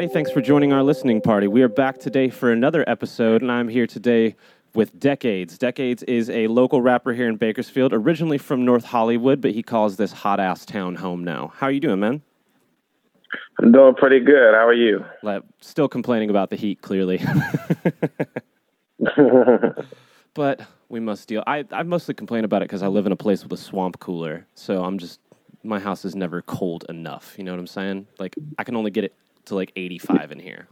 Everybody. Thanks for joining our listening party. We are back today for another episode, and I'm here today with Decadez. Decadez is a local rapper here in Bakersfield, originally from North Hollywood, but he calls this hot ass town home now. How are you doing, man? I'm doing pretty good. How are you? Like, still complaining about the heat, clearly. but we must deal. I, I mostly complain about it because I live in a place with a swamp cooler, so I'm just my house is never cold enough. You know what I'm saying? Like I can only get it to like 85 in here.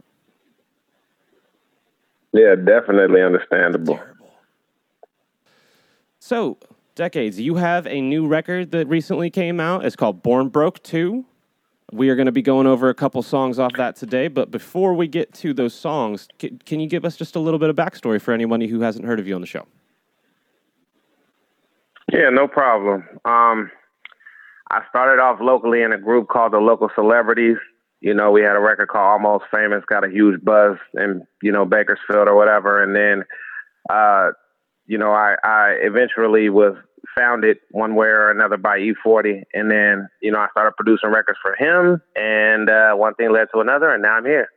Yeah, definitely understandable. Terrible. So, Decadez, you have a new record that recently came out. It's called Born Broke 2. We are going to be going over a couple songs off that today, but before we get to those songs, can, can you give us just a little bit of backstory for anybody who hasn't heard of you on the show? Yeah, no problem. Um, I started off locally in a group called the Local Celebrities. You know, we had a record called Almost Famous, got a huge buzz in, you know, Bakersfield or whatever. And then, uh, you know, I, I eventually was founded one way or another by E-40. And then, you know, I started producing records for him. And uh, one thing led to another, and now I'm here.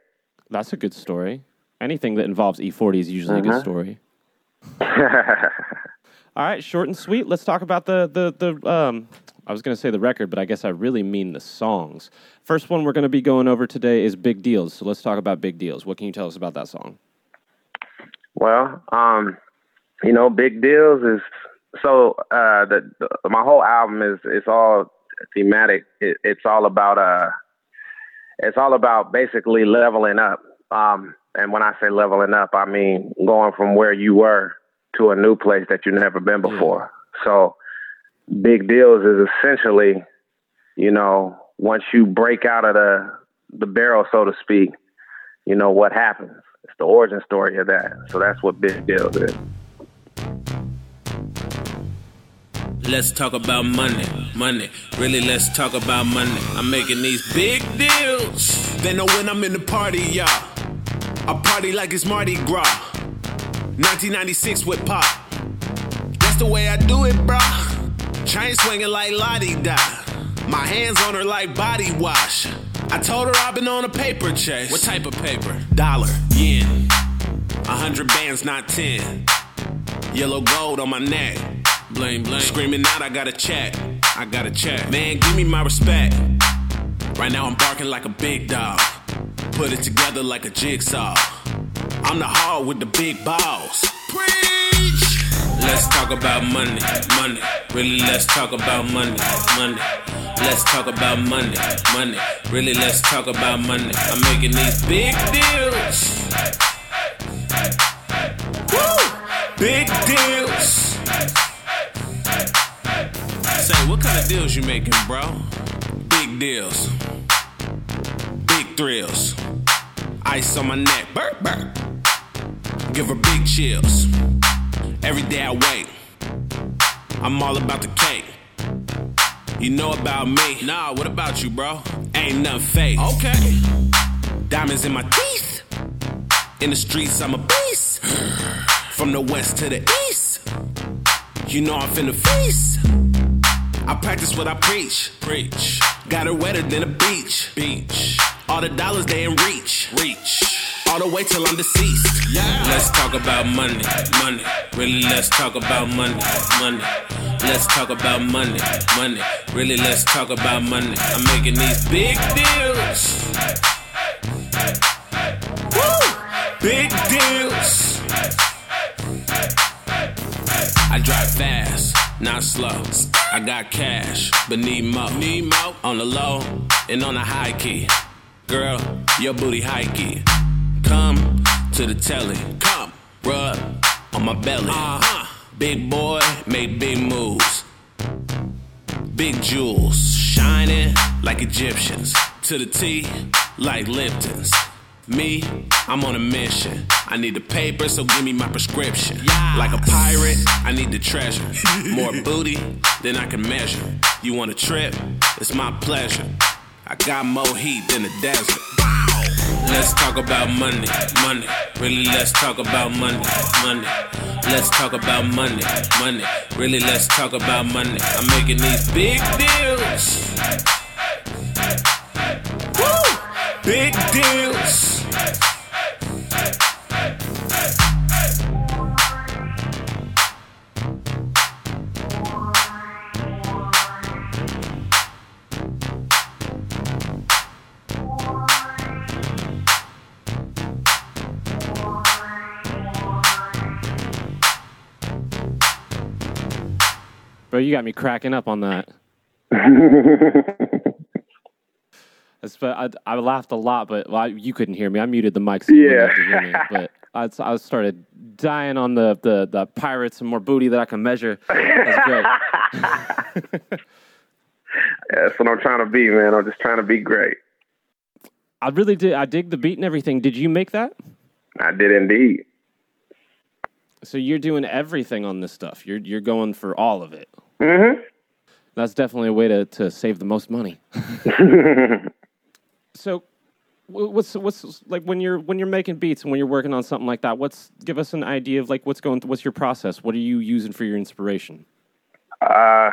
That's a good story. Anything that involves E-40 is usually a good story. All right, short and sweet. Let's talk about the the the. Um, I was going to say the record, but I guess I really mean the songs. First one we're going to be going over today is Big Deals. So let's talk about Big Deals. What can you tell us about that song? Well, um, you know, Big Deals is so uh, the, the my whole album is it's all thematic. It, it's all about uh, it's all about basically leveling up. Um, and when I say leveling up, I mean going from where you were to a new place that you've never been before. So big deals is essentially, you know, once you break out of the the barrel, so to speak, you know what happens. It's the origin story of that. So that's what big deals is. Let's talk about money, money. Really, let's talk about money. I'm making these big deals. They know when I'm in the party, y'all. I party like it's Mardi Gras. 1996 with Pop. That's the way I do it, bro. Chain swinging like Lottie da. My hands on her like body wash. I told her I've been on a paper chase. What type of paper? Dollar, yen. A hundred bands, not ten. Yellow gold on my neck. Bling, bling. Screaming out, I got a check. I got a check. Man, give me my respect. Right now, I'm barking like a big dog. Put it together like a jigsaw. I'm the hard with the big balls. Let's talk about money, money. Really, let's talk about money, money. Let's talk about money, money. Really, let's talk about money. I'm making these big deals. Woo! Big deals. Say, what kind of deals you making, bro? Big deals. Big thrills. Ice on my neck, burp, burp. Give her big chills. Every day I wait. I'm all about the cake. You know about me. Nah, what about you, bro? Ain't nothing fake. Okay. Diamonds in my teeth. In the streets, I'm a beast. From the west to the east. You know I'm finna feast. I practice what I preach. Preach. Got her wetter than a beach. Beach. All the dollars they in reach. Reach. All the way till I'm deceased. Yeah. Let's talk about money, money. Really, let's talk about money, money. Let's talk about money, money. Really, let's talk about money. I'm making these big deals. Woo! Big deals. I drive fast, not slow. I got cash, but need more. Need more on the low and on the high key. Girl, your booty high key. Come to the telly. Come, rub on my belly. Uh-huh. Big boy, make big moves. Big jewels, shining like Egyptians. To the T, like Lipton's. Me, I'm on a mission. I need the paper, so give me my prescription. Yes. Like a pirate, I need the treasure. More booty than I can measure. You want a trip? It's my pleasure. I got more heat than the desert. Let's talk about money, money. Really, let's talk about money, money. Let's talk about money, money. Really, let's talk about money. I'm making these big deals. Woo! big deals. Bro, you got me cracking up on that. But I, I laughed a lot, but well, I, you couldn't hear me. I muted the mic so you wouldn't have to hear me. But I, I started dying on the, the, the pirates and more booty that I can measure. That's great. That's what I'm trying to be, man. I'm just trying to be great. I really did. I dig the beat and everything. Did you make that? I did indeed. So you're doing everything on this stuff. You're you're going for all of it. Mm-hmm. That's definitely a way to, to save the most money. so what's what's like when you're when you're making beats and when you're working on something like that, what's give us an idea of like what's going what's your process? What are you using for your inspiration? Uh,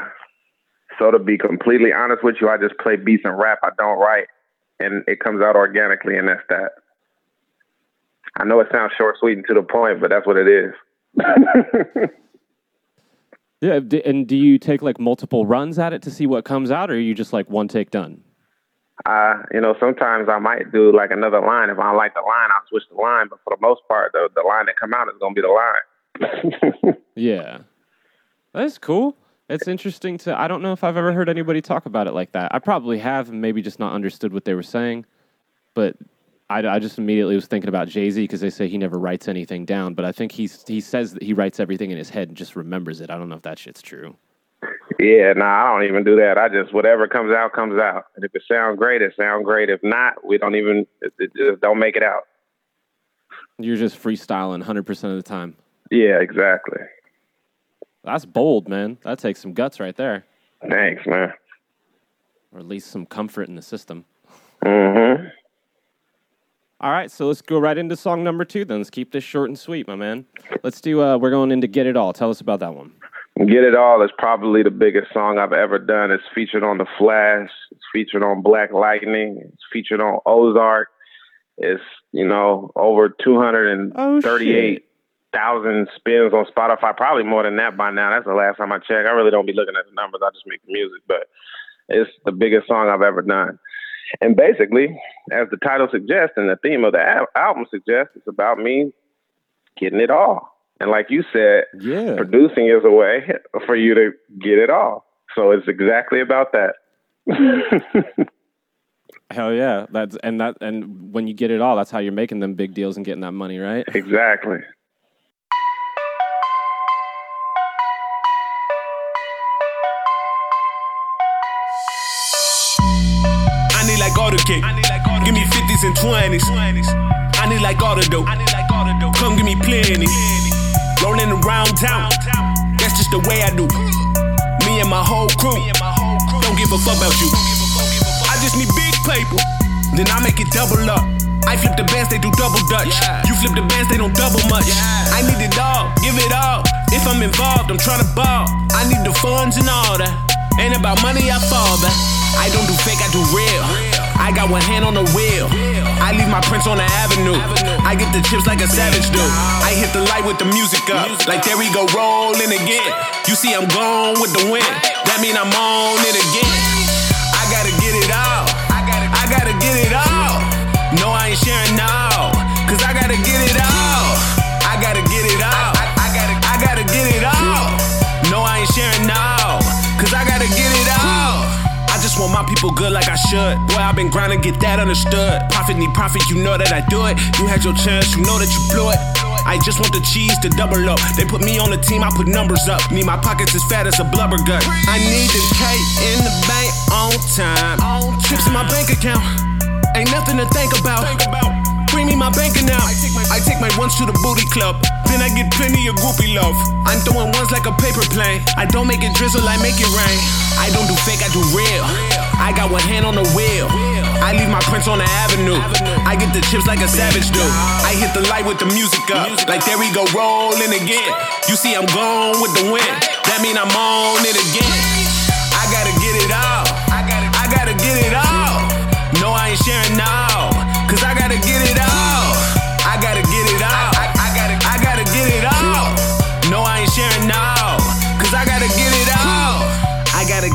so to be completely honest with you, I just play beats and rap. I don't write, and it comes out organically, and that's that. I know it sounds short, sweet, and to the point, but that's what it is. Yeah, and do you take like multiple runs at it to see what comes out, or are you just like one take done? Uh, you know, sometimes I might do like another line. If I like the line, I'll switch the line. But for the most part, the the line that come out is gonna be the line. Yeah, that's cool. It's interesting to. I don't know if I've ever heard anybody talk about it like that. I probably have, and maybe just not understood what they were saying. But I, I just immediately was thinking about Jay Z because they say he never writes anything down. But I think he's he says that he writes everything in his head and just remembers it. I don't know if that shit's true. yeah, nah, I don't even do that. I just whatever comes out comes out. And if it sounds great, it sounds great. If not, we don't even it, it just don't make it out. You're just freestyling 100 percent of the time. Yeah, exactly. That's bold, man. That takes some guts right there, Thanks, man. or at least some comfort in the system. Mm-hmm. All right, so let's go right into song number two. Then let's keep this short and sweet, my man. Let's do. Uh, we're going into "Get It All." Tell us about that one. Get It All is probably the biggest song I've ever done. It's featured on The Flash. It's featured on Black Lightning. It's featured on Ozark. It's, you know, over 238,000 spins on Spotify. Probably more than that by now. That's the last time I checked. I really don't be looking at the numbers. I just make the music. But it's the biggest song I've ever done. And basically, as the title suggests and the theme of the al- album suggests, it's about me getting it all. And like you said, Yeah. producing is a way for you to get it all. So it's exactly about that. Hell yeah. That's and that and when you get it all, that's how you're making them big deals and getting that money, right? exactly. Need like auto cake. Give me 50s and 20s. I need like auto dope. Come give me plenty. Rolling around town. That's just the way I do. Hmm. Me and my whole crew. Don't give a fuck about you. I just need big paper. Then I make it double up. I flip the bands, they do double dutch. You flip the bands, they don't double much. I need it all, give it all. If I'm involved, I'm trying to ball. I need the funds and all that. Ain't about money, I fall back. I don't do fake, I do real. I got one hand on the wheel. I leave my prints on the avenue. I get the chips like a savage do. I hit the light with the music up. Like there we go, rolling again. You see, I'm gone with the wind. That mean I'm on it again. I gotta get it all. I gotta get it all. No, I ain't sharing now. People good like I should. Boy, I've been grinding, get that understood. Profit need profit, you know that I do it. You had your chance, you know that you blew it. I just want the cheese to double up. They put me on the team, I put numbers up. Need my pockets as fat as a blubber gut. I need the K in the bank on time. Chips in my bank account. Ain't nothing to think about. Bring me my bank account. I take my ones to the booty club. Then I get plenty of groupie love. I'm throwing ones like a paper plane. I don't make it drizzle, I make it rain. I don't do fake, I do real. I got one hand on the wheel. I leave my prints on the avenue. I get the chips like a savage do. I hit the light with the music up. Like there we go, rolling again. You see, I'm gone with the wind. That mean I'm on it again. I gotta get it all. I gotta get it all. No, I ain't sharing now.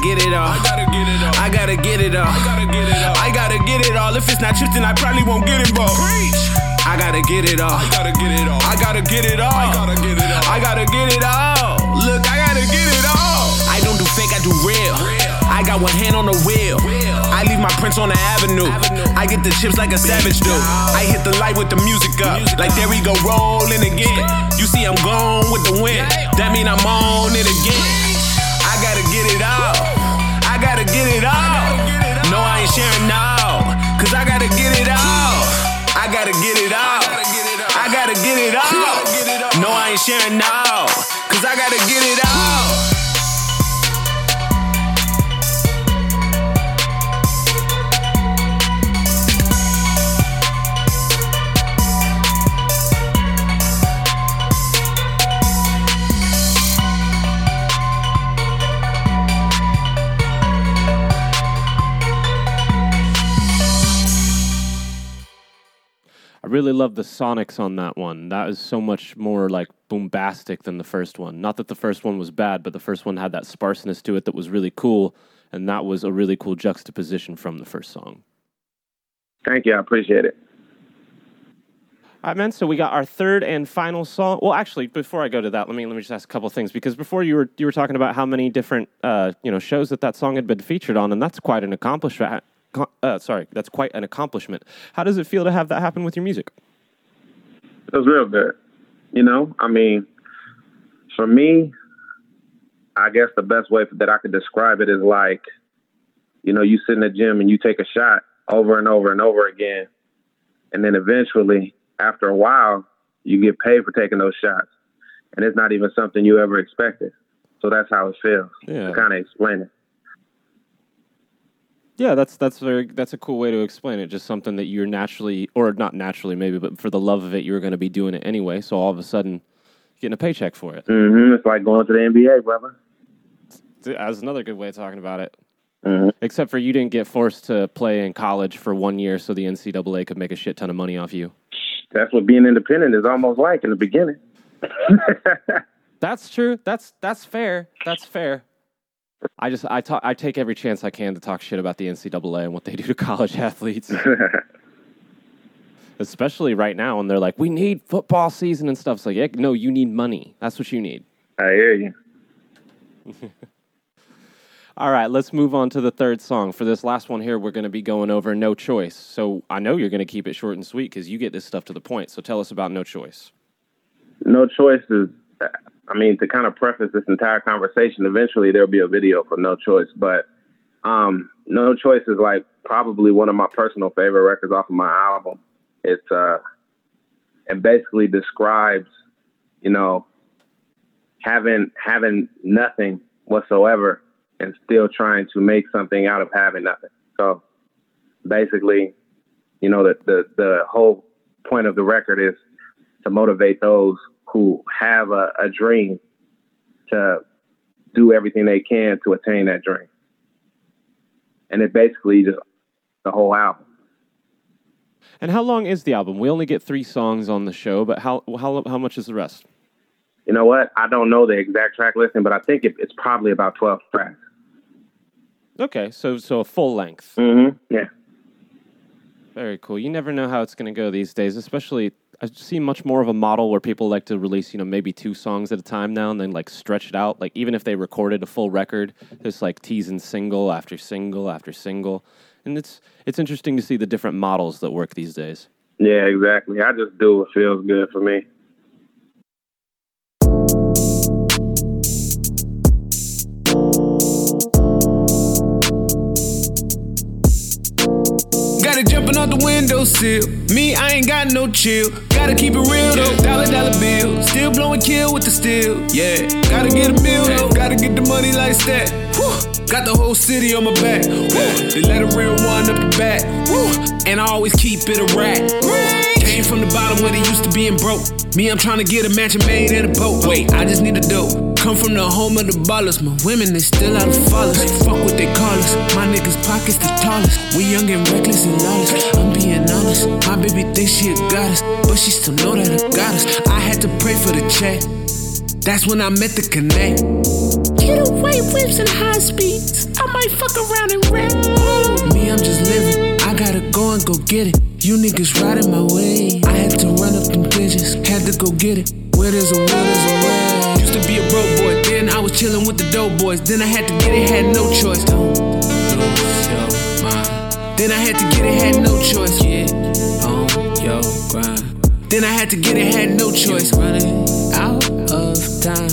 Gotta get it all. I gotta get it all. I gotta get it all. If it's not chips, then I probably won't get involved. Preach. I gotta get it all. I gotta get it all. I gotta get it all. I gotta get it all. I gotta get it all. Look, I gotta get it all. I don't do fake, I do real. I got one hand on the wheel. I leave my prints on the avenue. I get the chips like a savage do. I hit the light with the music up. Like there we go, rolling again. You see, I'm gone with the wind. That mean I'm on it again. I gotta get it all. Gotta get it all. No, I ain't sharing now. Cause I gotta get it all. I gotta get it all. I gotta get it all. No, I ain't sharing now. Cause I gotta get it all. Really love the sonics on that one. That is so much more like bombastic than the first one. Not that the first one was bad, but the first one had that sparseness to it that was really cool, and that was a really cool juxtaposition from the first song. Thank you. I appreciate it. All right, man. So we got our third and final song. Well, actually, before I go to that, let me let me just ask a couple things because before you were you were talking about how many different uh, you know shows that that song had been featured on, and that's quite an accomplishment. Uh, sorry, that's quite an accomplishment. How does it feel to have that happen with your music? It was real good. You know, I mean, for me, I guess the best way that I could describe it is like, you know, you sit in the gym and you take a shot over and over and over again. And then eventually, after a while, you get paid for taking those shots. And it's not even something you ever expected. So that's how it feels Yeah. to kind of explain it. Yeah, that's that's very that's a cool way to explain it. Just something that you're naturally, or not naturally, maybe, but for the love of it, you're going to be doing it anyway. So all of a sudden, getting a paycheck for it. hmm It's like going to the NBA, brother. That's another good way of talking about it. Mhm. Except for you didn't get forced to play in college for one year, so the NCAA could make a shit ton of money off you. That's what being independent is almost like in the beginning. That's true. That's that's fair. That's fair. I just I talk I take every chance I can to talk shit about the NCAA and what they do to college athletes, especially right now. And they're like, "We need football season and stuff." It's like, yeah, no, you need money. That's what you need. I hear you. All right, let's move on to the third song. For this last one here, we're going to be going over No Choice. So I know you're going to keep it short and sweet because you get this stuff to the point. So tell us about No Choice. No choice is, I mean, to kind of preface this entire conversation, eventually there'll be a video for No Choice, but um, No Choice is like probably one of my personal favorite records off of my album. It's, uh, it basically describes, you know, having, having nothing whatsoever and still trying to make something out of having nothing. So basically, you know, the, the, the whole point of the record is to motivate those who have a, a dream to do everything they can to attain that dream. And it basically just the whole album. And how long is the album? We only get three songs on the show, but how how how much is the rest? You know what? I don't know the exact track listing, but I think it, it's probably about 12 tracks. Okay, so so a full length. Mm-hmm. Yeah. Very cool. You never know how it's going to go these days, especially I see much more of a model where people like to release, you know, maybe two songs at a time now and then like stretch it out. Like even if they recorded a full record, just like teasing single after single after single. And it's it's interesting to see the different models that work these days. Yeah, exactly. I just do what feels good for me. Got it jumping out the windowsill. Me, I ain't got no chill. Gotta keep it real though. Dollar dollar bill. Still blowing kill with the steel. Yeah. Gotta get a meal though. Gotta get the money like that. Whew. Got the whole city on my back. Woo. They let a real one up the back. Woo. And I always keep it a rack. Came from the bottom where they used to being broke. Me, I'm trying to get a mansion made in a boat. Wait, I just need a dope. Come from the home of the ballers. My women, they still out of fathers. Fuck what they call us. My niggas' pockets the tallest. We young and reckless and lawless. I'm being honest. My baby thinks she a goddess, but she still know that I got us. I had to pray for the check. That's when I met the connect. Get away whips and high speeds. I might fuck around and rap. Me, I'm just living. I gotta go and go get it. You niggas riding my way. I had to run up them digits. Had to go get it. Where there's a will, there's a way. Used to be a broke boy. Then I was chilling with the dope boys. Then I had to get it, had no choice. Don't lose your mind. Then I had to get it, had no choice. Get on your grind. Then I had to get it, had no choice. Running out of time.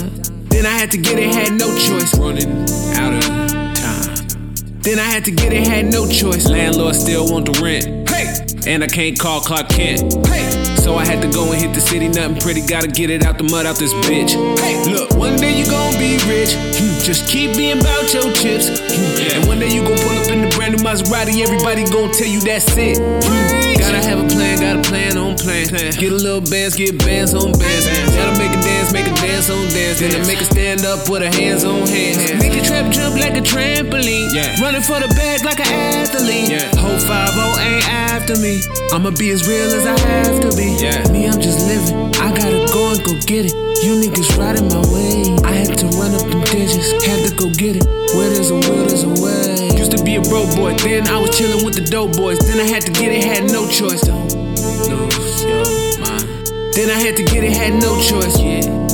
Then I had to get it, had no choice. Running out of time. Then I had to get it, had no choice. Landlord still want the rent. Hey! And I can't call Clark Kent. Hey! So I had to go and hit the city, nothing pretty. Gotta get it out the mud out this bitch. Hey! Look, one day you gon' be rich. Hmm, Just keep being about your chips. Hmm, And one day you gon' pull up in the brand new Maserati. Everybody gon' tell you that's it. Hmm, Gotta have a plan, got a plan on plan. Get a little bands, get bands on bands. Gotta make make a dance on dance. Then I make a stand up with a hands on hands. Make a trap jump like a trampoline. Yeah. Running for the bag like an athlete. Whole 5 ain't after me. I'ma be as real as I have to be. Yeah. Me, I'm just living. I gotta go and go get it. You niggas riding my way. I had to run up them digits. Had to go get it. Where there's a will, there's a way. Used to be a broke boy. Then I was chilling with the dope boys. Then I had to get it, had no choice. Don't lose your mind. Then I had to get it, had no choice. Your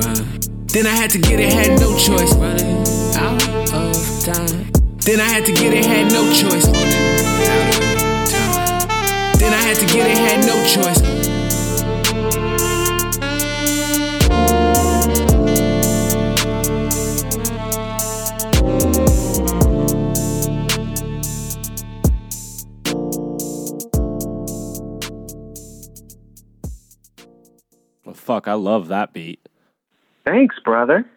grind. Then I had to get it, had no choice. Running out of time. Then I had to get it, had no choice. Running out of time. Then I had to get it, had no choice. Fuck, I love that beat. Thanks, brother.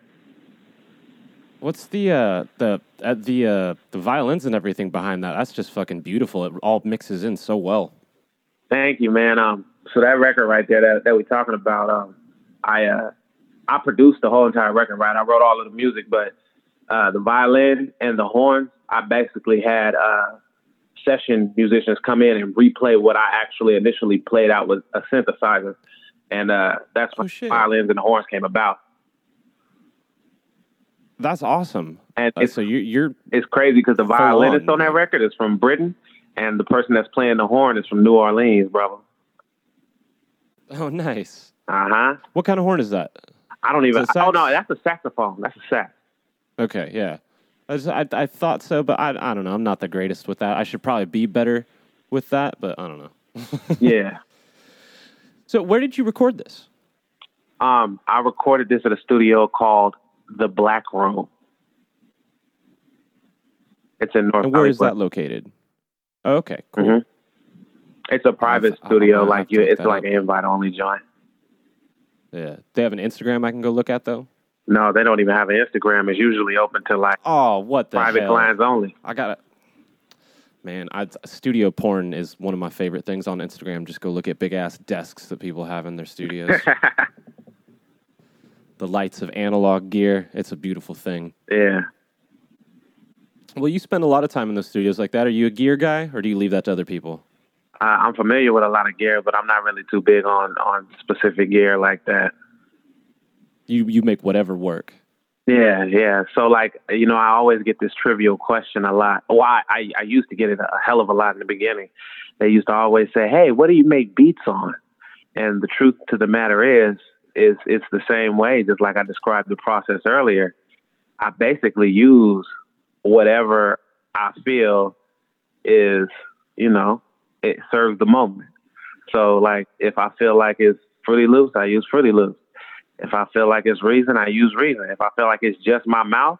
What's the uh the uh, the uh the violins and everything behind that? That's just fucking beautiful. It all mixes in so well. Thank you, man. Um, so that record right there that, that we're talking about, um, I uh, I produced the whole entire record, right? I wrote all of the music, but uh, the violin and the horns, I basically had uh, session musicians come in and replay what I actually initially played out with a synthesizer, and uh, that's when Oh, the violins and the horns came about. That's awesome. And Uh, it's so you, you're it's crazy because the violinist on. on that record is from Britain, and the person that's playing the horn is from New Orleans, brother. oh nice. Uh huh. What kind of horn is that? I don't even. Oh no, that's a saxophone. That's a sax. Okay, yeah. I, just, I I thought so, but I I don't know. I'm not the greatest with that. I should probably be better with that, but I don't know. Yeah. So where did you record this? Um, I recorded this at a studio called The Black Room. It's in North And where is Hollywood. that located? Oh, okay, cool. Mhm. It's a private I'll- studio, I'll like you. It's like up. an invite only joint. Yeah. They have an Instagram I can go look at though. No, they don't even have an Instagram. It's usually open to like Oh, what the private hell? clients only. I got it. Man, I, studio porn is one of my favorite things on Instagram. Just go look at big ass desks that people have in their studios. the lights of analog gear. It's a beautiful thing. yeah. Well, you spend a lot of time in the studios like that. Are you a gear guy, or do you leave that to other people? Uh, I'm familiar with a lot of gear, but I'm not really too big on on specific gear like that. You you make whatever work. Yeah, yeah. So like, you know, I always get this trivial question a lot. Well, I, I, I used to get it a hell of a lot in the beginning. They used to always say, "Hey, what do you make beats on?" And the truth to the matter is, is it's the same way. Just like I described the process earlier, I basically use whatever I feel is, you know, it serves the moment. So like, if I feel like it's Fruity Loops, I use Fruity Loops. If I feel like it's reason, I use reason. If I feel like it's just my mouth,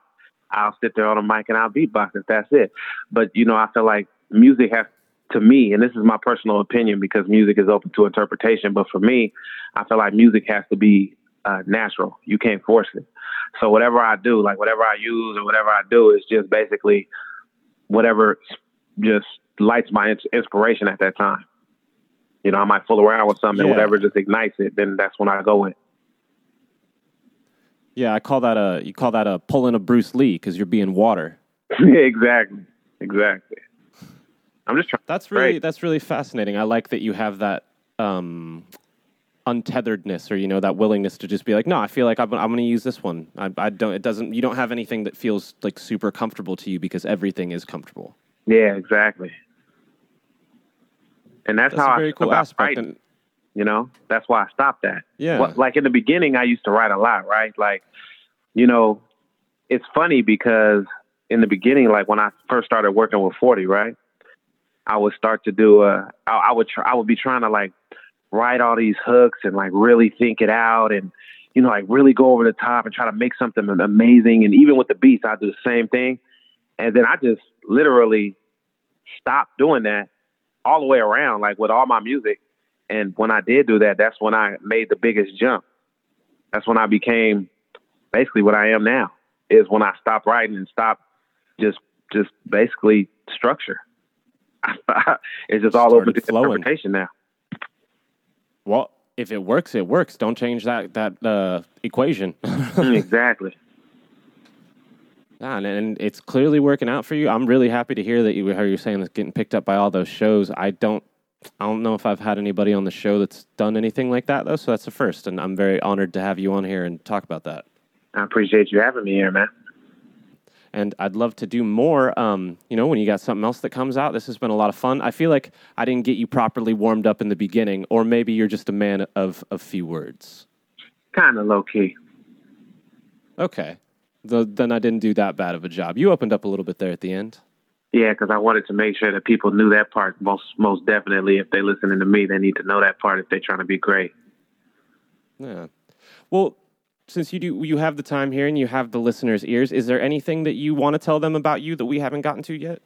I'll sit there on the mic and I'll beatbox if that's it. But you know, I feel like music has to me, and this is my personal opinion because music is open to interpretation. But for me, I feel like music has to be uh, natural. You can't force it. So whatever I do, like whatever I use or whatever I do, is just basically whatever just lights my inspiration at that time. You know, I might fool around with something, Yeah. whatever just ignites it. Then that's when I go with. Yeah, I call that a you call that a pulling a Bruce Lee because you're being water. exactly. Exactly. I'm just trying. That's really Right. that's really fascinating. I like that you have that um, untetheredness or you know that willingness to just be like, no, I feel like I'm, I'm going to use this one. I, I don't. It doesn't. You don't have anything that feels like super comfortable to you because everything is comfortable. Yeah, exactly. And that's, That's how a very I cool about aspect. writing. And You know, that's why I stopped that. Yeah. What, like in the beginning, I used to write a lot, right? Like, you know, it's funny because in the beginning, like when I first started working with 40, right? I would start to do a, I, I would try, I would be trying to like write all these hooks and like really think it out and, you know, like really go over the top and try to make something amazing. And even with the beats, I do the same thing. And then I just literally stopped doing that all the way around, like with all my music. And when I did do that, that's when I made the biggest jump. That's when I became basically what I am now. Is when I stopped writing and stopped just just basically structure. it's just all open to flowing. interpretation now. well, if it works, it works. Don't change that that uh, equation. exactly. Yeah, and, and it's clearly working out for you. I'm really happy to hear that you how you're saying it's getting picked up by all those shows. I don't I don't know if I've had anybody on the show that's done anything like that though, so that's the first and I'm very honored to have you on here and talk about that. I appreciate you having me here, man. And I'd love to do more um, you know, when you got something else that comes out. This has been a lot of fun. I feel like I didn't get you properly warmed up in the beginning or maybe you're just a man of of few words. Kind of low key. Okay. The, then I didn't do that bad of a job. You opened up a little bit there at the end. Yeah, because I wanted to make sure that people knew that part. Most most definitely, if they're listening to me, they need to know that part if they're trying to be great. Yeah. Well, since you do you have the time here and you have the listeners' ears, is there anything that you want to tell them about you that we haven't gotten to yet?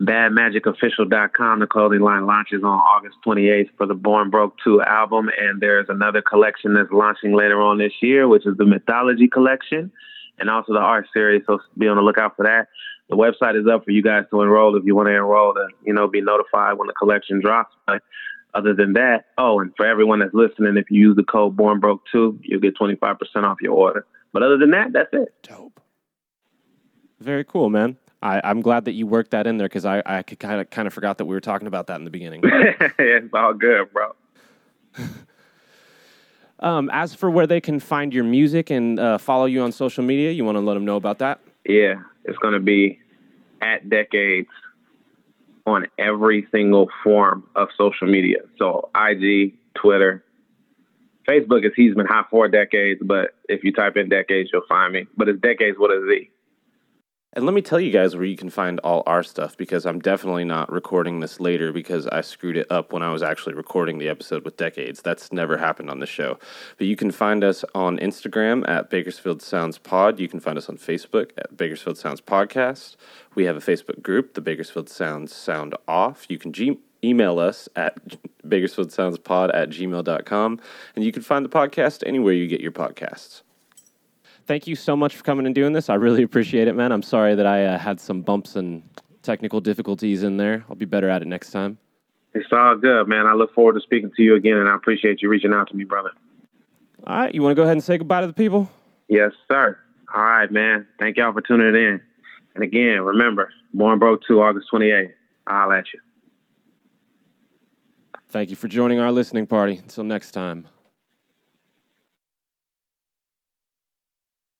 BadMagicOfficial.com. The clothing line launches on August 28th for the Born Broke 2 album, and there's another collection that's launching later on this year, which is the Mythology Collection, and also the art series. So be on the lookout for that. The website is up for you guys to enroll if you want to enroll to, you know, be notified when the collection drops. But other than that, oh, and for everyone that's listening, if you use the code Born Broke 2, you'll get 25% off your order. But other than that, that's it. Dope. Very cool, man. I, I'm glad that you worked that in there because I, I kind of kind of forgot that we were talking about that in the beginning. it's all good, bro. um, as for where they can find your music and uh, follow you on social media, you want to let them know about that? Yeah, it's going to be at Decadez on every single form of social media. So IG, Twitter, Facebook is he's been hot for decades, but if you type in decades, you'll find me. But it's decades with a Z. And let me tell you guys where you can find all our stuff because I'm definitely not recording this later because I screwed it up when I was actually recording the episode with Decadez. That's never happened on the show. But you can find us on Instagram at Bakersfield Sounds Pod. You can find us on Facebook at Bakersfield Sounds Podcast. We have a Facebook group, the Bakersfield Sounds Sound Off. You can G- email us at bakersfieldsoundspod at gmail.com. And you can find the podcast anywhere you get your podcasts thank you so much for coming and doing this. I really appreciate it, man. I'm sorry that I uh, had some bumps and technical difficulties in there. I'll be better at it next time. It's all good, man. I look forward to speaking to you again, and I appreciate you reaching out to me, brother. All right, you want to go ahead and say goodbye to the people? Yes, sir. All right, man. Thank y'all for tuning in. And again, remember, Born Broke 2, August 28th. I'll at you. Thank you for joining our listening party. Until next time.